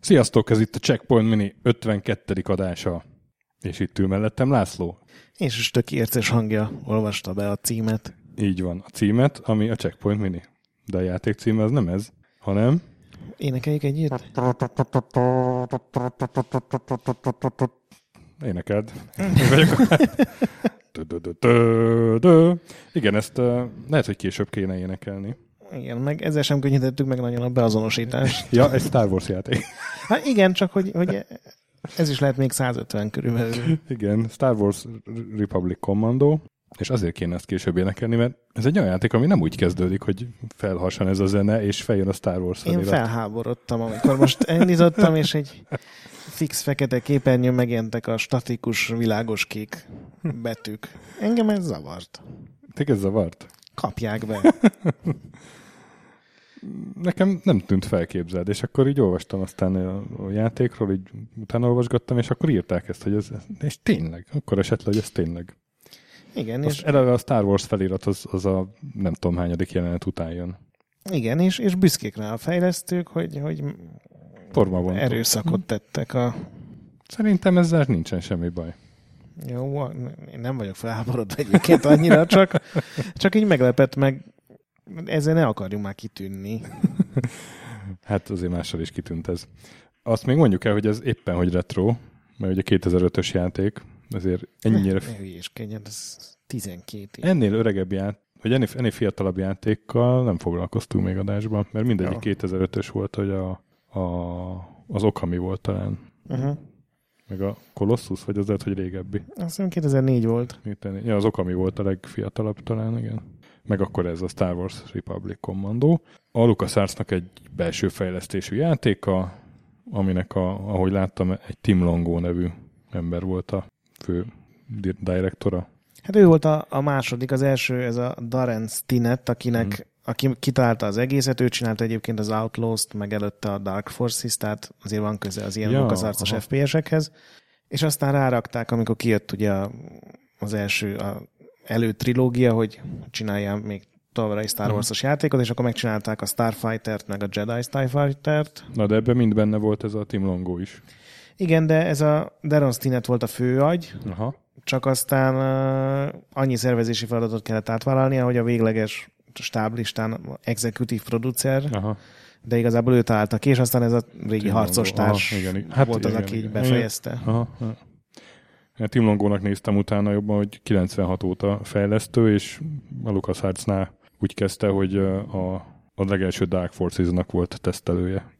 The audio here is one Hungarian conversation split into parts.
Sziasztok, ez itt a Checkpoint Mini 52. adása. És itt ül mellettem László. És is tök érces hangja olvasta be a címet. Így van, a címet, ami a Checkpoint Mini. De a játék címe az nem ez, hanem... Énekeljük együtt? Énekeld. Én vagyok. Igen, ezt lehet, hogy később kéne énekelni. Igen, meg ezzel sem könnyítettük meg nagyon a beazonosítást. Ja, egy Star Wars játék. Hát igen, csak hogy, hogy ez is lehet még 150 körülbelül. Igen, Star Wars Republic Commando, és azért kéne ezt később énekelni, mert ez egy olyan játék, ami nem úgy kezdődik, hogy felhasan ez a zene, és feljön a Star Wars Én felirat. felháborodtam, amikor most elindítottam, és egy fix fekete képernyőn megjelentek a statikus, világos kék betűk. Engem ez zavart. Téged zavart? Kapják be. Nekem nem tűnt felképzeld, és akkor így olvastam aztán a, a játékról, így utána olvasgattam, és akkor írták ezt, hogy ez, és tényleg, akkor esett le, hogy ez tényleg. Igen, És és, eleve a Star Wars felirat az, az a nem tudom hányadik jelenet után jön. igen, és, és büszkék rá a fejlesztők, hogy, hogy Forma erőszakot tettek a Szerintem ezzel nincsen semmi baj. Jó, én nem vagyok felháborodva egyébként annyira, csak, csak így meglepett meg. Ezzel ne akarjunk már kitűnni. Hát azért mással is kitűnt ez. Azt még mondjuk el, hogy ez éppen hogy retro, mert ugye 2005-ös játék, ezért ennyire, hülyéskedjen, ez 12 év. ennél öregebb játék, vagy ennél, ennél fiatalabb játékkal nem foglalkoztunk még adásban, mert mindegyik Ja. 2005-ös volt, hogy a, a, az Okami volt talán, Uh-huh. meg a Colossus, vagy az lehet, hogy régebbi. Azt hiszem 2004 volt. Ja, az Okami volt a legfiatalabb talán, igen. Meg akkor ez a Star Wars Republic Commando. A LucasArtsnak egy belső fejlesztésű játéka, aminek, a, ahogy láttam, egy Tim Longo nevű ember volt a fő di- direktora. Hát ő volt a, a második, az első, ez a Darren Stinnett, akinek, Mhm. aki kitalálta az egészet, ő csinálta egyébként az Outlaws-t, meg előtte a Dark Forces, tehát azért van köze az ilyen Ja, aha. FPS-ekhez. És aztán rárakták, amikor kijött ugye az első a előtrilógia, hogy csináljál még továbbra is Star Mhm. Wars-os játékot, és akkor megcsinálták a Starfighter-t, meg a Jedi Starfighter-t. Na de ebben mind benne volt ez a Tim Longo is. Igen, de ez a Darren Stinnett volt a főagy, Aha. csak aztán uh, annyi szervezési feladatot kellett átvállalnia, hogy a végleges stáblistán executive producer, Aha. de igazából ő találta ki, és aztán ez a régi Tim harcos Longo. társ Aha, igen, igen. hát Hát volt az, igen, aki igen. befejezte. Aha. aha. Hát Tim Longónak néztem utána jobban, hogy 96 óta fejlesztő, és a LucasArtsnál úgy kezdte, hogy a, a legelső Dark Forces-nak volt tesztelője.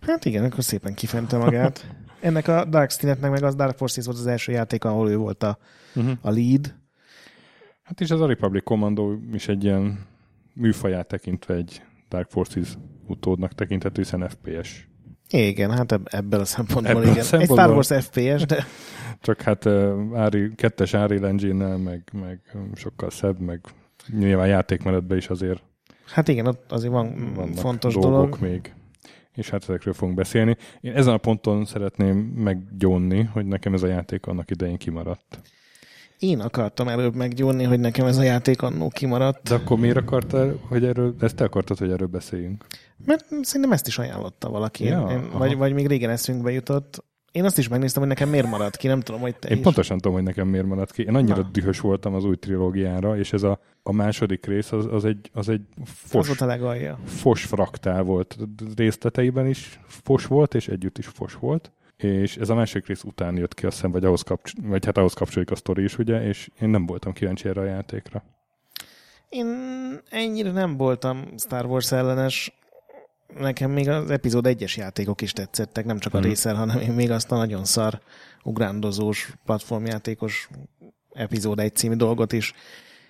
Hát igen, akkor szépen kifente magát. Ennek a Dark Stinnetnek meg az Dark Forces volt az első játék, ahol ő volt a, Uh-huh. a lead. Hát és ez a Republic Commando is egy ilyen műfaját tekintve egy Dark Forces utódnak tekinthető, hiszen FPS. Igen, hát ebb, ebből a szempontból Ebből a igen. Egy szempontból- Star Wars FPS, de Csak hát uh, Ári, kettes Unreal engine meg, meg sokkal szebb, meg nyilván játékmenetben is azért hát igen, ott azért van vannak fontos dolgok dolog. még. És hát ezekről fogunk beszélni. Én ezen a ponton szeretném meggyónni, hogy nekem ez a játék annak idején kimaradt. Én akartam előbb meggyónni, hogy nekem ez a játék annó kimaradt. De akkor miért akartál, hogy erről, ezt te akartad, hogy erről beszéljünk? Mert szerintem ezt is ajánlotta valaki. Ja, Én, vagy, vagy még régen eszünkbe jutott. Én azt is megnéztem, hogy nekem miért maradt ki, nem tudom, hogy te Én is. pontosan tudom, hogy nekem miért maradt ki. Én annyira Na. dühös voltam az új trilógiára, és ez a, a második rész az, az egy, az egy Az fos, volt a fos fraktál volt. Részleteiben is fos volt, és együtt is fos volt. És ez a második rész után jött ki, azt hiszem, vagy, ahhoz kapcs- vagy hát ahhoz kapcsolódik a sztori is, ugye, és én nem voltam kíváncsi erre a játékra. Én ennyire nem voltam Star Wars ellenes. Nekem még az epizód egyes játékok is tetszettek, nem csak a Mhm. részel, hanem én még azt a nagyon szar ugrándozós, platformjátékos epizód egy című dolgot is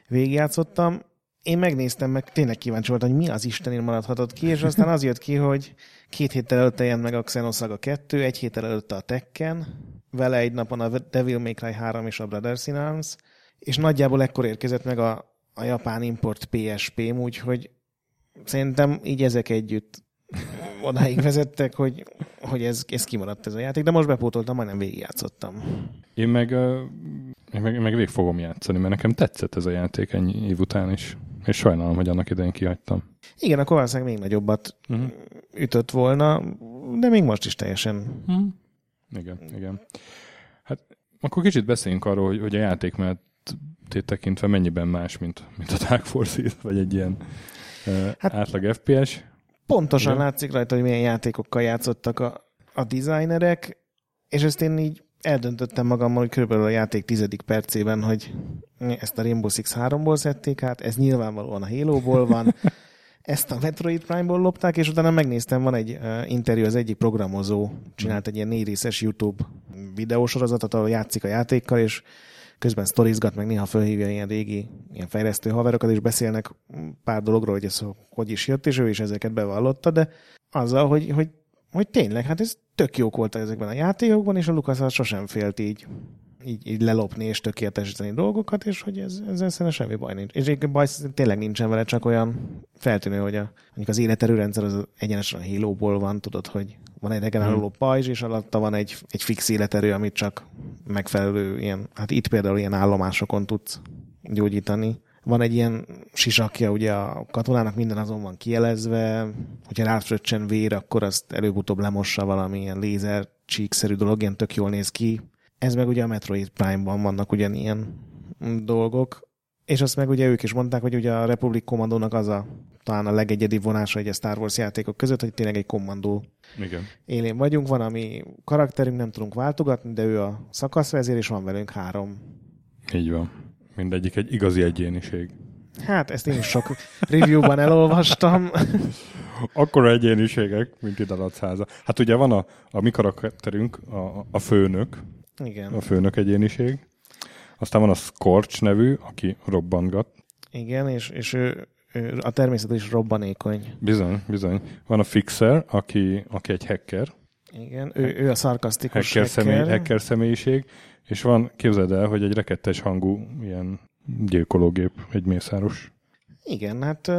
végigjátszottam. Én megnéztem, meg tényleg kíváncsi voltam, hogy mi az Istenért maradhatott ki, és aztán az jött ki, hogy két héttel előtte jelent meg a Xenosaga 2, egy héttel előtte a Tekken, vele egy napon a Devil May Cry 3 és a Brothers in Arms, és nagyjából ekkor érkezett meg a, a japán import PSP-m, úgyhogy szerintem így ezek együtt odáig vezettek, hogy, hogy ez, ez kimaradt ez a játék, de most bepótoltam, majdnem végigjátszottam. Én meg, én meg, meg végig fogom játszani, mert nekem tetszett ez a játék ennyi év után is. És sajnálom, hogy annak idején kihagytam. Igen, akkor valószínűleg még nagyobbat uh-huh. ütött volna, de még most is teljesen. Uh-huh. Igen, igen. Hát akkor kicsit beszéljünk arról, hogy, hogy a játék mert tekintve mennyiben más, mint, mint a Dark Forces, vagy egy ilyen uh, hát, átlag FPS. Pontosan igen. látszik rajta, hogy milyen játékokkal játszottak a, a designerek, és ezt én így eldöntöttem magammal, hogy körülbelül a játék tizedik percében, hogy ezt a Rainbow Six 3-ból szedték hát, ez nyilvánvalóan a Halo-ból van, ezt a Metroid Prime-ból lopták, és utána megnéztem, van egy uh, interjú, az egyik programozó csinált egy ilyen négy részes YouTube videósorozatot, ahol játszik a játékkal, és közben sztorizgat, meg néha fölhívja ilyen régi, ilyen fejlesztő haverokat, és beszélnek pár dologról, hogy ez hogy is jött, és ő is ezeket bevallotta, de azzal, hogy, hogy hogy tényleg, hát ez tök jók volt ezekben a játékokban, és a Lucas sosem félt így, így, így lelopni és tökéletesíteni dolgokat, és hogy ez, ezzel szerintem semmi baj nincs. És egy baj tényleg nincsen vele, csak olyan feltűnő, hogy a, mondjuk az életerőrendszer az egyenesen a halo van, tudod, hogy van egy regeneráló hmm. pajzs, és alatta van egy, egy fix életerő, amit csak megfelelő ilyen, hát itt például ilyen állomásokon tudsz gyógyítani van egy ilyen sisakja, ugye a katonának minden azon van kielezve, hogyha ráfröccsen vér, akkor azt előbb-utóbb lemossa valami ilyen lézer csíkszerű dolog, ilyen tök jól néz ki. Ez meg ugye a Metroid Prime-ban vannak ugyanilyen dolgok, és azt meg ugye ők is mondták, hogy ugye a Republic Commandónak az a talán a legegyedibb vonása egy a Star Wars játékok között, hogy tényleg egy kommandó Igen. élén vagyunk, van ami karakterünk, nem tudunk váltogatni, de ő a szakaszvezér, és van velünk három. Így van. Mindegyik egy igazi egyéniség. Hát ezt én is sok reviewban elolvastam. Akkor egyéniségek, mint idalatszáza. Hát ugye van a, a mi karakterünk, a, a főnök. Igen. A főnök egyéniség. Aztán van a Scorch nevű, aki robbangat. Igen, és, és ő, ő a természet is robbanékony. Bizony, bizony. Van a Fixer, aki, aki egy hacker. Igen, ő, ő a szarkasztikus hacker. Hacker, személy, hacker személyiség. És van, képzeld el, hogy egy rekettes hangú ilyen gyilkológép, egy mészáros. Igen, hát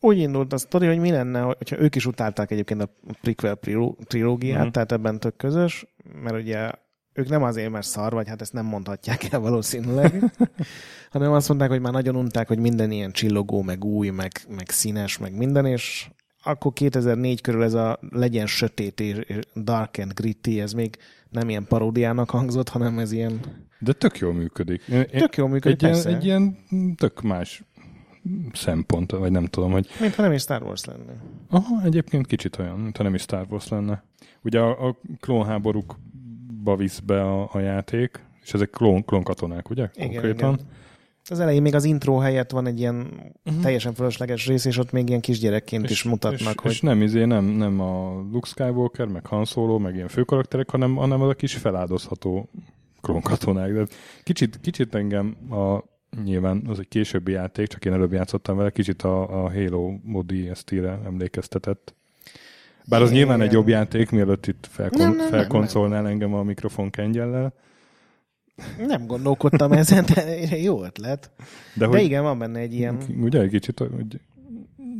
úgy indult a sztori, hogy mi lenne, hogyha ők is utálták egyébként a prequel trilógiát, uh-huh. tehát ebben tök közös, mert ugye ők nem azért, mert szar, vagy hát ezt nem mondhatják el valószínűleg, hanem azt mondták, hogy már nagyon unták, hogy minden ilyen csillogó, meg új, meg, meg színes, meg minden, és akkor 2004 körül ez a legyen sötét és dark and gritty, ez még nem ilyen paródiának hangzott, hanem ez ilyen... De tök jól működik. Tök jól működik, egy ilyen, egy ilyen tök más szempont, vagy nem tudom, hogy... Mint ha nem is Star Wars lenne. Aha, egyébként kicsit olyan, mint ha nem is Star Wars lenne. Ugye a, a klónháborúkba visz be a, a játék, és ezek klón, klón katonák, ugye? Igen, Konkrétan. Igen. Az elején még az intro helyett van egy ilyen uh-huh. teljesen fölösleges rész, és ott még ilyen kisgyerekként és, is mutatnak. És, hogy... és nem, izé, nem, nem a Luke Skywalker, meg Han Solo, meg ilyen főkarakterek, hanem, hanem az a kis feláldozható klónkatonák. De kicsit, kicsit engem a nyilván az egy későbbi játék, csak én előbb játszottam vele, kicsit a, a Halo modi esztire emlékeztetett. Bár az Igen. nyilván egy jobb játék, mielőtt itt felkon- nem, nem, felkoncolnál nem, engem a mikrofon kengyellel. Nem gondolkodtam ezen, de jó ötlet. De, de hogy, igen, van benne egy ilyen... Ugye egy kicsit, hogy,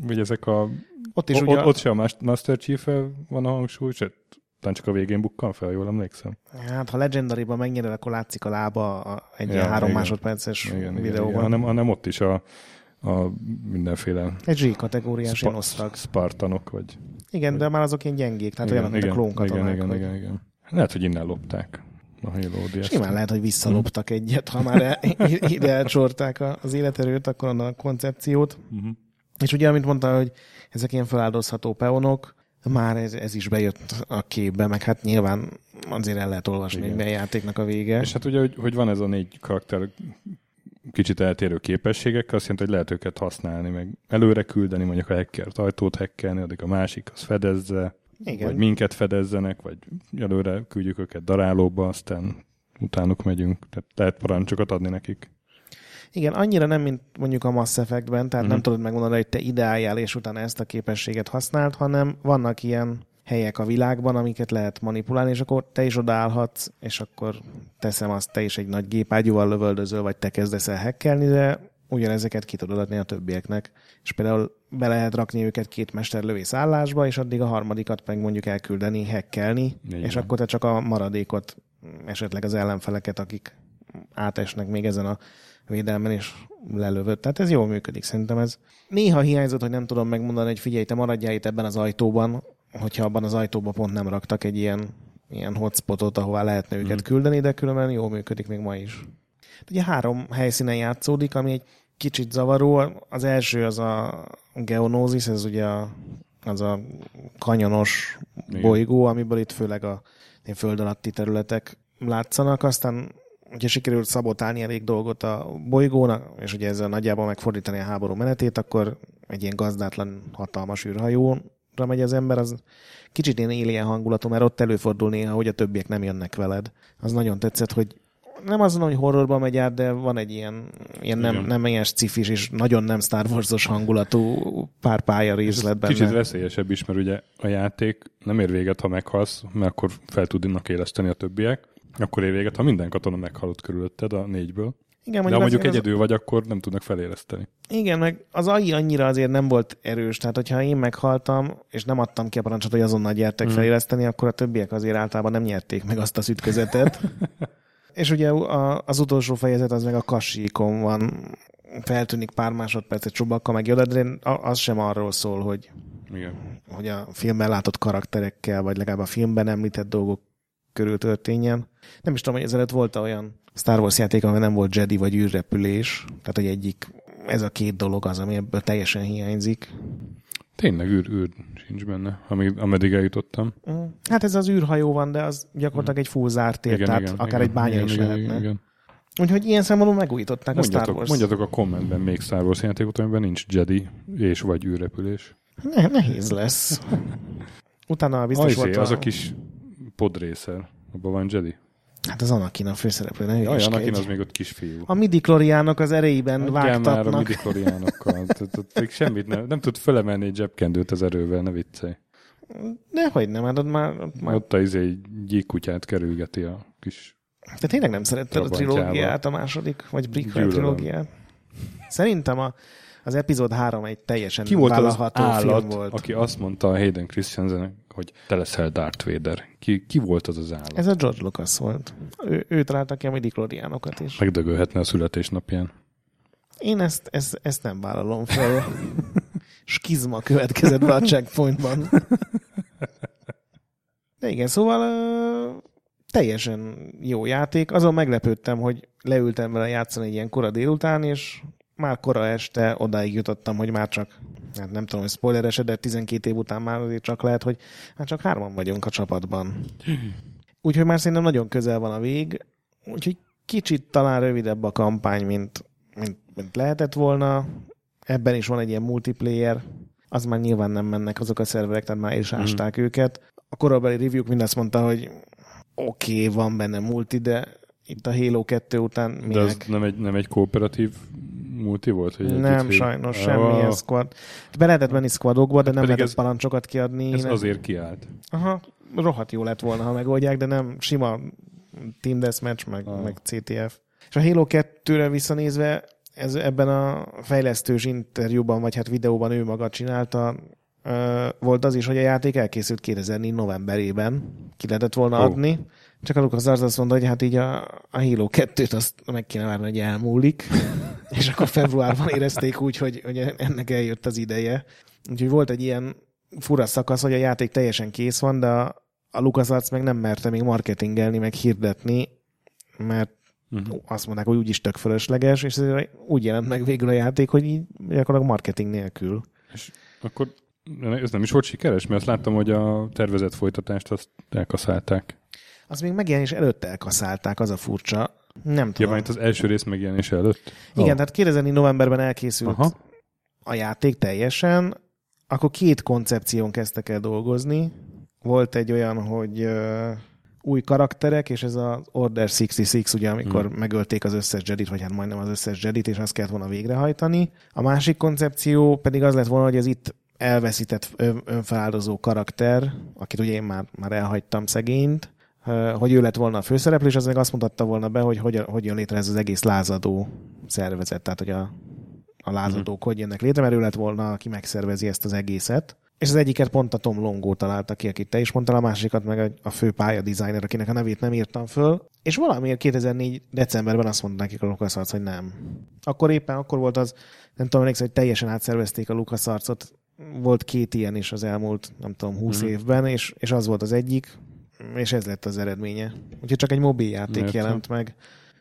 hogy ezek a... Ott is o, ugye... Ott, sem a Master chief van a hangsúly, se talán csak a végén bukkan fel, jól emlékszem. Hát, ha Legendary-ban megnyered, akkor látszik a lába a egy ja, ilyen három igen. másodperces igen, videóban. Igen, hanem, hanem ott is a, a mindenféle... Egy Z-kategóriás spa- osztag. Spartanok, vagy... Igen, vagy... de már azok ilyen gyengék, tehát igen, olyan, mint a klónkatonák. Igen, igen, igen, igen. Lehet, hogy innen lopták a Halo DS. Simán lehet, hogy visszaloptak egyet, ha már e- ide elcsorták az életerőt, akkor a koncepciót. Uh-huh. És ugye, amit mondta, hogy ezek ilyen feláldozható peonok, már ez, ez is bejött a képbe, meg hát nyilván azért el lehet olvasni, Igen. milyen játéknak a vége. És hát ugye, hogy, hogy van ez a négy karakter kicsit eltérő képességekkel, azt jelenti, hogy lehet őket használni, meg előre küldeni, mondjuk a hackert ajtót hackelni, addig a másik az fedezze, igen. vagy minket fedezzenek, vagy előre küldjük őket darálóba, aztán utánuk megyünk. Tehát lehet parancsokat adni nekik. Igen, annyira nem, mint mondjuk a Mass Effect-ben, tehát uh-huh. nem mhm. tudod megmondani, hogy te ideáljál, és utána ezt a képességet használd, hanem vannak ilyen helyek a világban, amiket lehet manipulálni, és akkor te is odaállhatsz, és akkor teszem azt, te is egy nagy gépágyúval lövöldözöl, vagy te kezdesz el hekkelni, de ugyanezeket ki tudod adni a többieknek. És például be lehet rakni őket két mesterlövész állásba, és addig a harmadikat meg mondjuk elküldeni, hekkelni, Így és akkor te csak a maradékot, esetleg az ellenfeleket, akik átesnek még ezen a védelmen, és lelövöd. Tehát ez jól működik, szerintem ez. Néha hiányzott, hogy nem tudom megmondani, hogy figyelj, te maradjál itt ebben az ajtóban, hogyha abban az ajtóban pont nem raktak egy ilyen, ilyen hotspotot, ahová lehetne őket Mm. küldeni, de különben jól működik még ma is. Ugye három helyszínen játszódik, ami egy kicsit zavaró. Az első az a Geonosis, ez ugye a, az a kanyonos Igen. bolygó, amiből itt főleg a föld alatti területek látszanak, aztán hogyha sikerült szabotálni elég dolgot a bolygónak, és ugye ezzel nagyjából megfordítani a háború menetét, akkor egy ilyen gazdátlan, hatalmas űrhajóra megy az ember, az kicsit ilyen alien hangulatú, mert ott előfordul néha, hogy a többiek nem jönnek veled. Az nagyon tetszett, hogy nem azon, hogy horrorba megy át, de van egy ilyen, ilyen nem, Igen. nem ilyen cifis és nagyon nem Star Wars-os hangulatú pár pálya részlet benne. Kicsit veszélyesebb is, mert ugye a játék nem ér véget, ha meghalsz, mert akkor fel tudnak éleszteni a többiek. Akkor ér véget, ha minden katona meghalott körülötted a négyből. Igen, De ha mondjuk azért az- egyedül vagy, akkor nem tudnak feléleszteni. Igen, meg az AI annyira azért nem volt erős, tehát hogyha én meghaltam, és nem adtam ki a parancsot, hogy azonnal gyertek Mm. feléleszteni, akkor a többiek azért általában nem nyerték meg azt az ütközetet. és ugye a, az utolsó fejezet az meg a kassíkon van, feltűnik pár másodperc egy Chewbacca meg Yoda, de a- az sem arról szól, hogy, Igen. hogy a filmben látott karakterekkel, vagy legalább a filmben említett dolgok körül történjen. Nem is tudom, hogy ezelőtt volt olyan Star Wars játék, ahol nem volt Jedi vagy űrrepülés, tehát hogy egyik, ez a két dolog az, ami ebből teljesen hiányzik. Tényleg űr, űr sincs benne, amíg, ameddig eljutottam. Mm. Hát ez az űrhajó van, de az gyakorlatilag egy full zárt tér, tehát akár egy bánya igen, is igen, lehetne. Igen, igen. Úgyhogy ilyen szempontból megújították a Star Mondjatok, Wars. mondjatok a kommentben még Star Wars játékot, amiben nincs Jedi és vagy űrrepülés. Ne, nehéz lesz. Utána biztos Az, volt az a... a kis podrészer. Abban van Jedi. Hát az Anakin a főszereplő, ne Jaj. Anakin az még ott kisfiú. A midichloriánok az erejében Adjál már a vágtatnak. Tehát ott még semmit nem, nem tud fölemelni egy zsebkendőt az erővel, ne viccelj. De hogy nem, hát ott már, ott már... Ott a izé gyíkkutyát kerülgeti a kis... Te tényleg nem szeretted a trilógiát, a második, vagy prequel trilógiát? Szerintem a, az epizód 3 egy teljesen Ki volt az vállalható film állat, volt. aki azt mondta a Hayden Christensen, hogy te leszel Darth Vader? Ki, ki volt az az állat? Ez a George Lucas volt. Ő, ő találta ki a midichloriánokat is. Megdögölhetne a születésnapján. Én ezt, ezt, ezt nem vállalom fel. Skizma következett be a checkpointban. De igen, szóval ö, teljesen jó játék. Azon meglepődtem, hogy leültem vele játszani egy ilyen kora délután, és már kora este odáig jutottam, hogy már csak, hát nem tudom, hogy spoileres, de 12 év után már azért csak lehet, hogy hát csak hárman vagyunk a csapatban. Úgyhogy már szerintem nagyon közel van a vég, úgyhogy kicsit talán rövidebb a kampány, mint, mint, mint lehetett volna. Ebben is van egy ilyen multiplayer, az már nyilván nem mennek azok a szerverek, tehát már is ásták mm. őket. A korabeli review mind azt mondta, hogy oké, okay, van benne multi, de itt a Halo 2 után De az minek? nem egy, nem egy kooperatív multi volt? Hogy Nem, sajnos Ah, semmilyen squad. Be lehetett menni squadokba, de nem pedig lehetett ez- parancsokat kiadni. Ez nem. azért kiállt. Aha, rohadt jó lett volna, ha megoldják, de nem sima Team Deathmatch, meg, Ah. meg CTF. És a Halo 2-re visszanézve, ez ebben a fejlesztős interjúban, vagy hát videóban ő maga csinálta, volt az is, hogy a játék elkészült 2004 novemberében, ki lehetett volna Ó. adni, csak a Lucas Arts azt mondta, hogy hát így a, a Halo 2-t azt meg kéne várni, hogy elmúlik, és akkor februárban érezték úgy, hogy, hogy ennek eljött az ideje. Úgyhogy volt egy ilyen fura szakasz, hogy a játék teljesen kész van, de a, a LucasArts meg nem merte még marketingelni, meg hirdetni, mert Uh-huh. azt mondták, hogy úgyis tök fölösleges, és úgy jelent meg végül a játék, hogy így gyakorlatilag marketing nélkül. És akkor ez nem is volt sikeres, mert azt láttam, hogy a tervezett folytatást azt elkaszálták. Az még megjelenés előtt elkaszálták, az a furcsa. Nem Ja, tudom. mert az első rész megjelenése előtt? Igen, Ó. tehát 2004 novemberben elkészült Aha. a játék teljesen, akkor két koncepción kezdtek el dolgozni. Volt egy olyan, hogy ö, új karakterek, és ez az Order 66, ugye, amikor hmm. megölték az összes Jedit, vagy hát majdnem az összes Jedit, és azt kellett volna végrehajtani. A másik koncepció pedig az lett volna, hogy az itt elveszített ön- önfeláldozó karakter, akit ugye én már, már elhagytam szegényt, hogy ő lett volna a főszereplő, és az meg azt mutatta volna be, hogy hogy, hogy jön létre ez az egész lázadó szervezet, tehát hogy a a lázadók hogy jönnek létre, mert ő lett volna, aki megszervezi ezt az egészet. És az egyiket pont a Tom Longo találta ki, akit te is mondtál, a másikat meg a fő pálya designer, akinek a nevét nem írtam föl. És valamiért 2004. decemberben azt mondták nekik a LucasArts, hogy nem. Akkor éppen akkor volt az, nem tudom, emlékszem, hogy teljesen átszervezték a LucasArts-ot. Volt két ilyen is az elmúlt, nem tudom, 20 mm. évben, és, és az volt az egyik, és ez lett az eredménye. Úgyhogy csak egy mobil játék Értem. jelent meg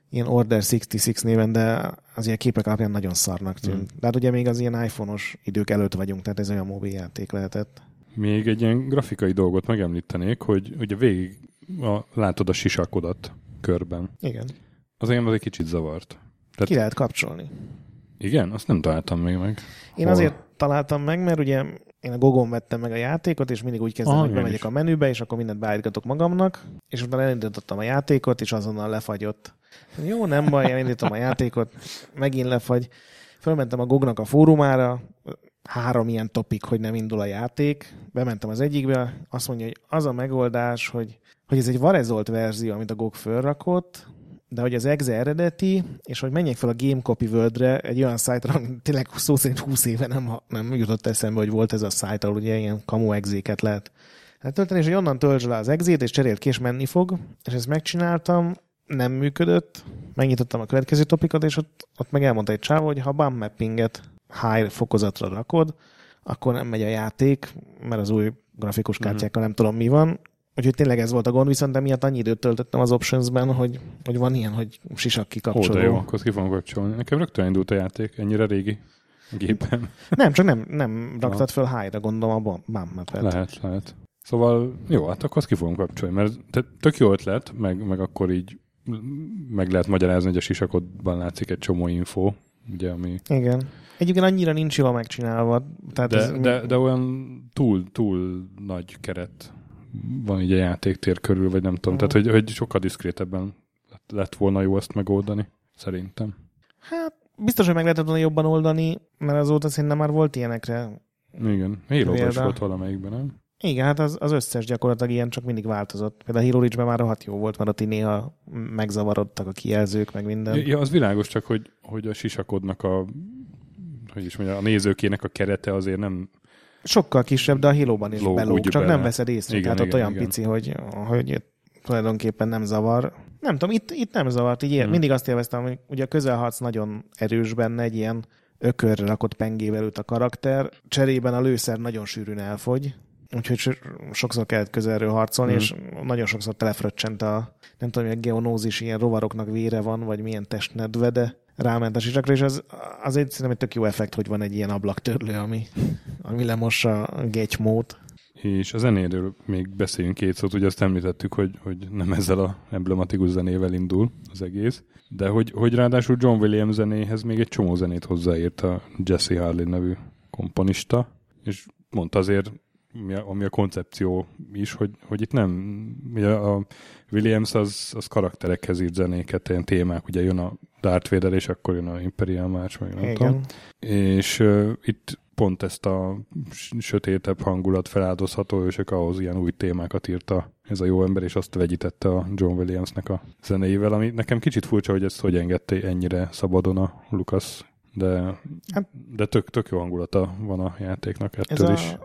ilyen Order 66 néven, de az ilyen képek alapján nagyon szarnak tűnt. Mm. De hát ugye még az ilyen iPhone-os idők előtt vagyunk, tehát ez olyan mobil játék lehetett. Még egy ilyen grafikai dolgot megemlítenék, hogy ugye végig a, látod a sisakodat körben. Igen. Az engem az egy kicsit zavart. Tehát... Ki lehet kapcsolni. Igen? Azt nem találtam még meg. Én Hol? azért találtam meg, mert ugye én a Gogon vettem meg a játékot, és mindig úgy kezdem, ah, hogy bemegyek a menübe, és akkor mindent beállítgatok magamnak, és utána elindítottam a játékot, és azonnal lefagyott. Jó, nem baj, elindítom a játékot, megint lefagy. Fölmentem a Gognak a fórumára, három ilyen topik, hogy nem indul a játék. Bementem az egyikbe, azt mondja, hogy az a megoldás, hogy, hogy ez egy varezolt verzió, amit a GOG fölrakott, de hogy az exe eredeti, és hogy menjek fel a Game Copy World-re egy olyan szájtra, tényleg szó szerint 20 éve nem, nem jutott eszembe, hogy volt ez a szájt, ahol ugye ilyen kamu exéket lehet hát tölteni, és hogy onnan töltsd le az exét, és cserélt ki, és menni fog, és ezt megcsináltam, nem működött, megnyitottam a következő topikot, és ott, ott meg elmondta egy csávó, hogy ha bump mappinget high fokozatra rakod, akkor nem megy a játék, mert az új grafikus mhm. kártyákkal nem tudom mi van, Úgyhogy tényleg ez volt a gond, viszont emiatt annyi időt töltöttem az optionsben, hogy, hogy van ilyen, hogy sisak kikapcsoló. Ó, de jó, akkor ki fogom kapcsolni. Nekem rögtön indult a játék, ennyire régi gépen. Nem, csak nem, nem raktad föl high-ra, gondolom a bump Lehet, lehet. Szóval jó, hát akkor azt ki fogom kapcsolni, mert tök jó ötlet, meg, meg akkor így meg lehet magyarázni, hogy a sisakodban látszik egy csomó info, ugye, ami... Igen. Egyébként annyira nincs jól megcsinálva. Tehát de, ez... de, de olyan túl, túl nagy keret van így a játéktér körül, vagy nem tudom. Uh-huh. Tehát, hogy, hogy sokkal diszkrétebben lett, lett volna jó ezt megoldani, szerintem. Hát, biztos, hogy meg lehetett volna jobban oldani, mert azóta szerintem már volt ilyenekre. Igen, halo is volt valamelyikben, nem? Igen, hát az, az összes gyakorlatilag ilyen csak mindig változott. Például a Hero Reach-ben már rohadt jó volt, mert ott így néha megzavarodtak a kijelzők, meg minden. Ja, az világos, csak hogy, hogy a sisakodnak a hogy is mondja, a nézőkének a kerete azért nem Sokkal kisebb, de a Halo-ban is belóg, csak bele. nem veszed észre. Igen, Tehát igen, ott olyan igen. pici, hogy, hogy tulajdonképpen nem zavar. Nem tudom, itt, itt nem zavart. Így hmm. Mindig azt élveztem, hogy ugye a közelharc nagyon erős benne, egy ilyen ökörre rakott pengével ült a karakter, cserében a lőszer nagyon sűrűn elfogy, úgyhogy sokszor kellett közelről harcolni, hmm. és nagyon sokszor telefröccsent a, nem tudom, hogy a geonózis ilyen rovaroknak vére van, vagy milyen testnedve, de ráment a sisakra, és az, az egy szerintem egy tök jó effekt, hogy van egy ilyen ablaktörlő, ami, ami lemossa a mód. És a zenéről még beszéljünk két szót, ugye azt említettük, hogy, hogy nem ezzel a emblematikus zenével indul az egész, de hogy, hogy ráadásul John Williams zenéhez még egy csomó zenét hozzáírt a Jesse Harley nevű komponista, és mondta azért ami a, a koncepció is, hogy, hogy itt nem, ugye a Williams az, az karakterekhez írt zenéket, ilyen témák, ugye jön a Darth Vader, és akkor jön a Imperial March, meg nem tudom. És uh, itt pont ezt a sötétebb hangulat feláldozható, és ahhoz ilyen új témákat írta ez a jó ember, és azt vegyítette a John Williamsnek a zenéivel, ami nekem kicsit furcsa, hogy ezt hogy engedte ennyire szabadon a Lucas, de, hát, de tök, tök jó hangulata van a játéknak ettől ez is.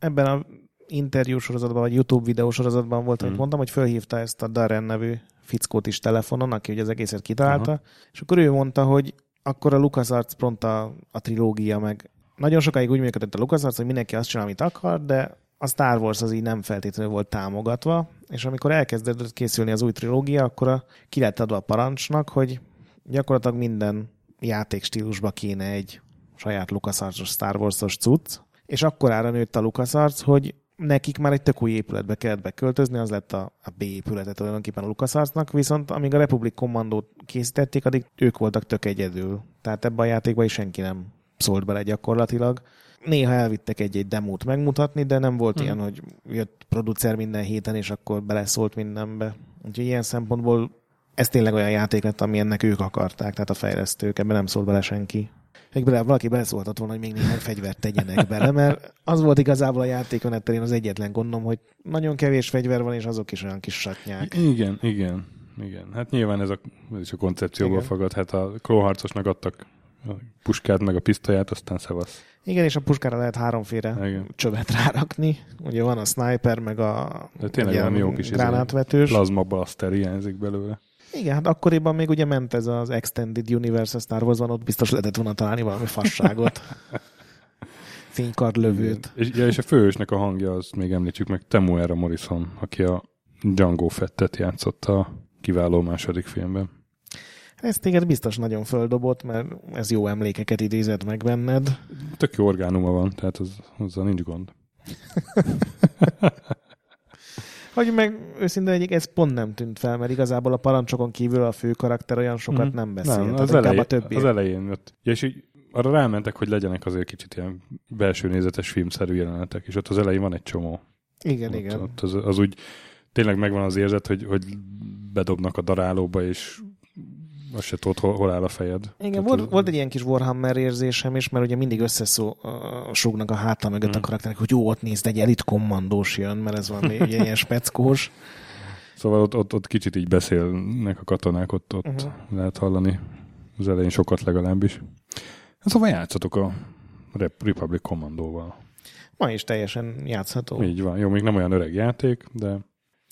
Ebben a interjú sorozatban, vagy YouTube videó sorozatban volt, amit mm. mondtam, hogy fölhívta ezt a Darren nevű fickót is telefonon, aki ugye az egészet kitalálta, Aha. és akkor ő mondta, hogy akkor a LucasArts pont a, a trilógia, meg nagyon sokáig úgy működött a LucasArts, hogy mindenki azt csinál, amit akar, de a Star Wars az így nem feltétlenül volt támogatva, és amikor elkezdett készülni az új trilógia, akkor a, ki lett adva a parancsnak, hogy gyakorlatilag minden játékstílusba kéne egy saját LucasArts-os Star Wars-os cucc, és akkorára nőtt a LucasArts, hogy nekik már egy tök új épületbe kellett beköltözni, az lett a, a B épülete tulajdonképpen a LucasArtsnak, viszont amíg a Republic Commandót készítették, addig ők voltak tök egyedül. Tehát ebben a játékban is senki nem szólt bele gyakorlatilag. Néha elvittek egy-egy demót megmutatni, de nem volt hmm. ilyen, hogy jött producer minden héten, és akkor beleszólt mindenbe. Úgyhogy ilyen szempontból ez tényleg olyan játék lett, ami ennek ők akarták, tehát a fejlesztők, ebben nem szólt bele senki még bele, valaki beleszólhatott volna, hogy még néhány fegyvert tegyenek bele, mert az volt igazából a játékon etterén az egyetlen gondom, hogy nagyon kevés fegyver van, és azok is olyan kis satnyák. Igen, igen, igen. Hát nyilván ez, a, ez is a koncepcióból igen. fogad. Hát a klóharcosnak adtak a puskát meg a pisztolyát, aztán szevasz. Igen, és a puskára lehet háromféle Igen. csövet rárakni. Ugye van a sniper, meg a De tényleg ilyen jó kis izé, gránátvetős. plazma blaster hiányzik belőle. Igen, hát akkoriban még ugye ment ez az Extended Universe a Star Wars-ban, ott biztos lehetett volna találni valami fasságot. Fénykard lövőt. És, ja, és a főhősnek a hangja, azt még említsük meg, Temuera Morrison, aki a Django Fettet játszotta a kiváló második filmben. Ez téged biztos nagyon földobott, mert ez jó emlékeket idézett meg benned. Tök jó orgánuma van, tehát az, azzal nincs gond. Hogy meg őszintén egyik, ez pont nem tűnt fel, mert igazából a parancsokon kívül a fő karakter olyan sokat Mhm. nem beszél. Nem, az, elején, a többi. az elején jött. Ja, és így arra rámentek, hogy legyenek azért kicsit ilyen belső nézetes filmszerű jelenetek, és ott az elején van egy csomó. Igen, ott, igen. Ott az, az úgy tényleg megvan az érzet, hogy, hogy bedobnak a darálóba, és azt se tudod, hol, hol áll a fejed. Igen, Tehát volt, az- volt egy ilyen kis Warhammer érzésem is, mert ugye mindig összeszúgnak a háta mögött Mhm. a karakterek, hogy jó, ott nézd, egy elit kommandós jön, mert ez van ugye ilyen speckós. Szóval ott, ott, ott kicsit így beszélnek a katonák, ott, ott Mhm. lehet hallani az elején sokat legalábbis. Szóval játszatok a Rep- Republic Commandóval. Ma is teljesen játszható. Így van. Jó, még nem olyan öreg játék, de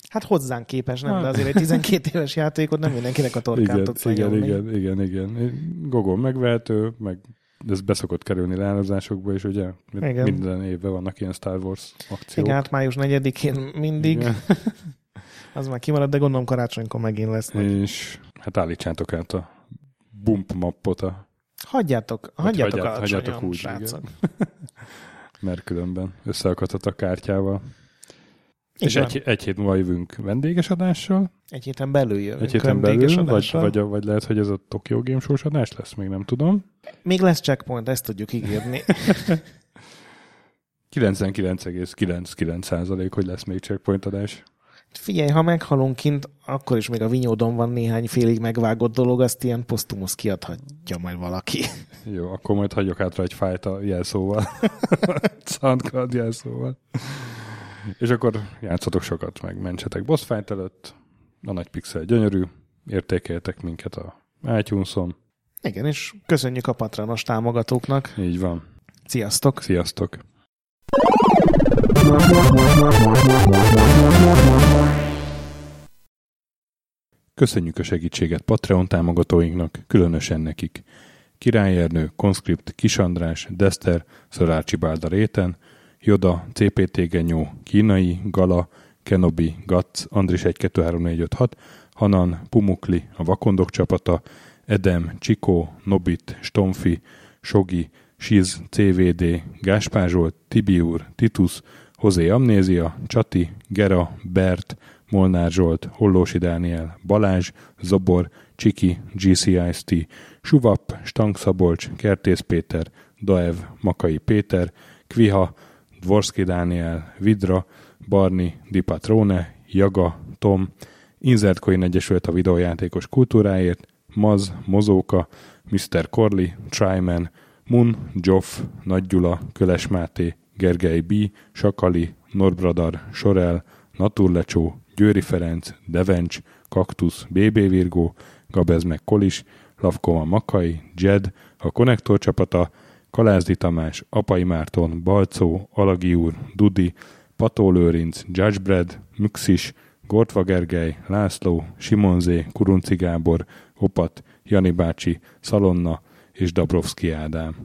Hát hozzánk képes, nem? De azért egy 12 éves játékot nem mindenkinek a torkán igen, tudsz igen, igen, igen, igen. Gogon megvehető, meg ez beszokott kerülni leállozásokba, és ugye Igen. minden évben vannak ilyen Star Wars akciók. Igen, hát május 4-én mindig. Igen. Az már kimarad, de gondolom karácsonykor megint lesz. És hát állítsátok át a bump mappot a Hagyjátok, hagyjátok, hagyját- alacsonyan, hagyjátok úgy, srácok. mert különben összeakadhat a kártyával. És van. egy, egy hét múlva jövünk vendéges adással, egy héten belül jövünk. egy héten belül, vagy, vagy, vagy lehet, hogy ez a Tokyo Game Show adás lesz, még nem tudom. Még lesz checkpoint, ezt tudjuk ígérni. 99,99% hogy lesz még checkpoint adás. Figyelj, ha meghalunk kint, akkor is még a vinyódon van néhány félig megvágott dolog, azt ilyen posztumusz kiadhatja majd valaki. Jó, akkor majd hagyok hátra egy fájt a jelszóval. Soundcloud jelszóval. És akkor játszatok sokat, meg mentsetek boss fight előtt. A nagy pixel gyönyörű. Értékeljetek minket a iTunes-on. Igen, és köszönjük a patronos támogatóknak. Így van. Sziasztok! Sziasztok! Köszönjük a segítséget Patreon támogatóinknak, különösen nekik. Király Ernő, Conscript, Kisandrás, Dester, Szorácsi Bálda Réten, Joda, CPT Genyó, Kínai, Gala, Kenobi, Gatz, Andris 123456, Hanan, Pumukli, a Vakondok csapata, Edem, Csikó, Nobit, Stomfi, Sogi, Siz, CVD, Gáspár Tibiur, Titus, Hozé Amnézia, Csati, Gera, Bert, Molnár Zsolt, Hollósi Dániel, Balázs, Zobor, Csiki, GCIST, Suvap, Stank Szabolcs, Kertész Péter, Daev, Makai Péter, Kviha, Dvorski Dániel, Vidra, Barni, Di Patrone, Jaga, Tom, Insert Coin Egyesült a videójátékos kultúráért, Maz, Mozóka, Mr. Corley, Tryman, Mun, Joff, Nagy Gyula, Köles Máté, Gergely B., Sakali, Norbradar, Sorel, Naturlecsó, Győri Ferenc, Devencs, Kaktusz, BB Virgó, Gabez meg Kolis, Lavkoma Makai, Jed, a Konnektor csapata, Kalázdi Tamás, Apai Márton, Balcó, Alagi úr, Dudi, Pató Lőrinc, Judgebred, Müxis, Gortva Gergely, László, Simonzé, Kurunci Gábor, Opat, Jani bácsi, Szalonna és Dabrowski Ádám.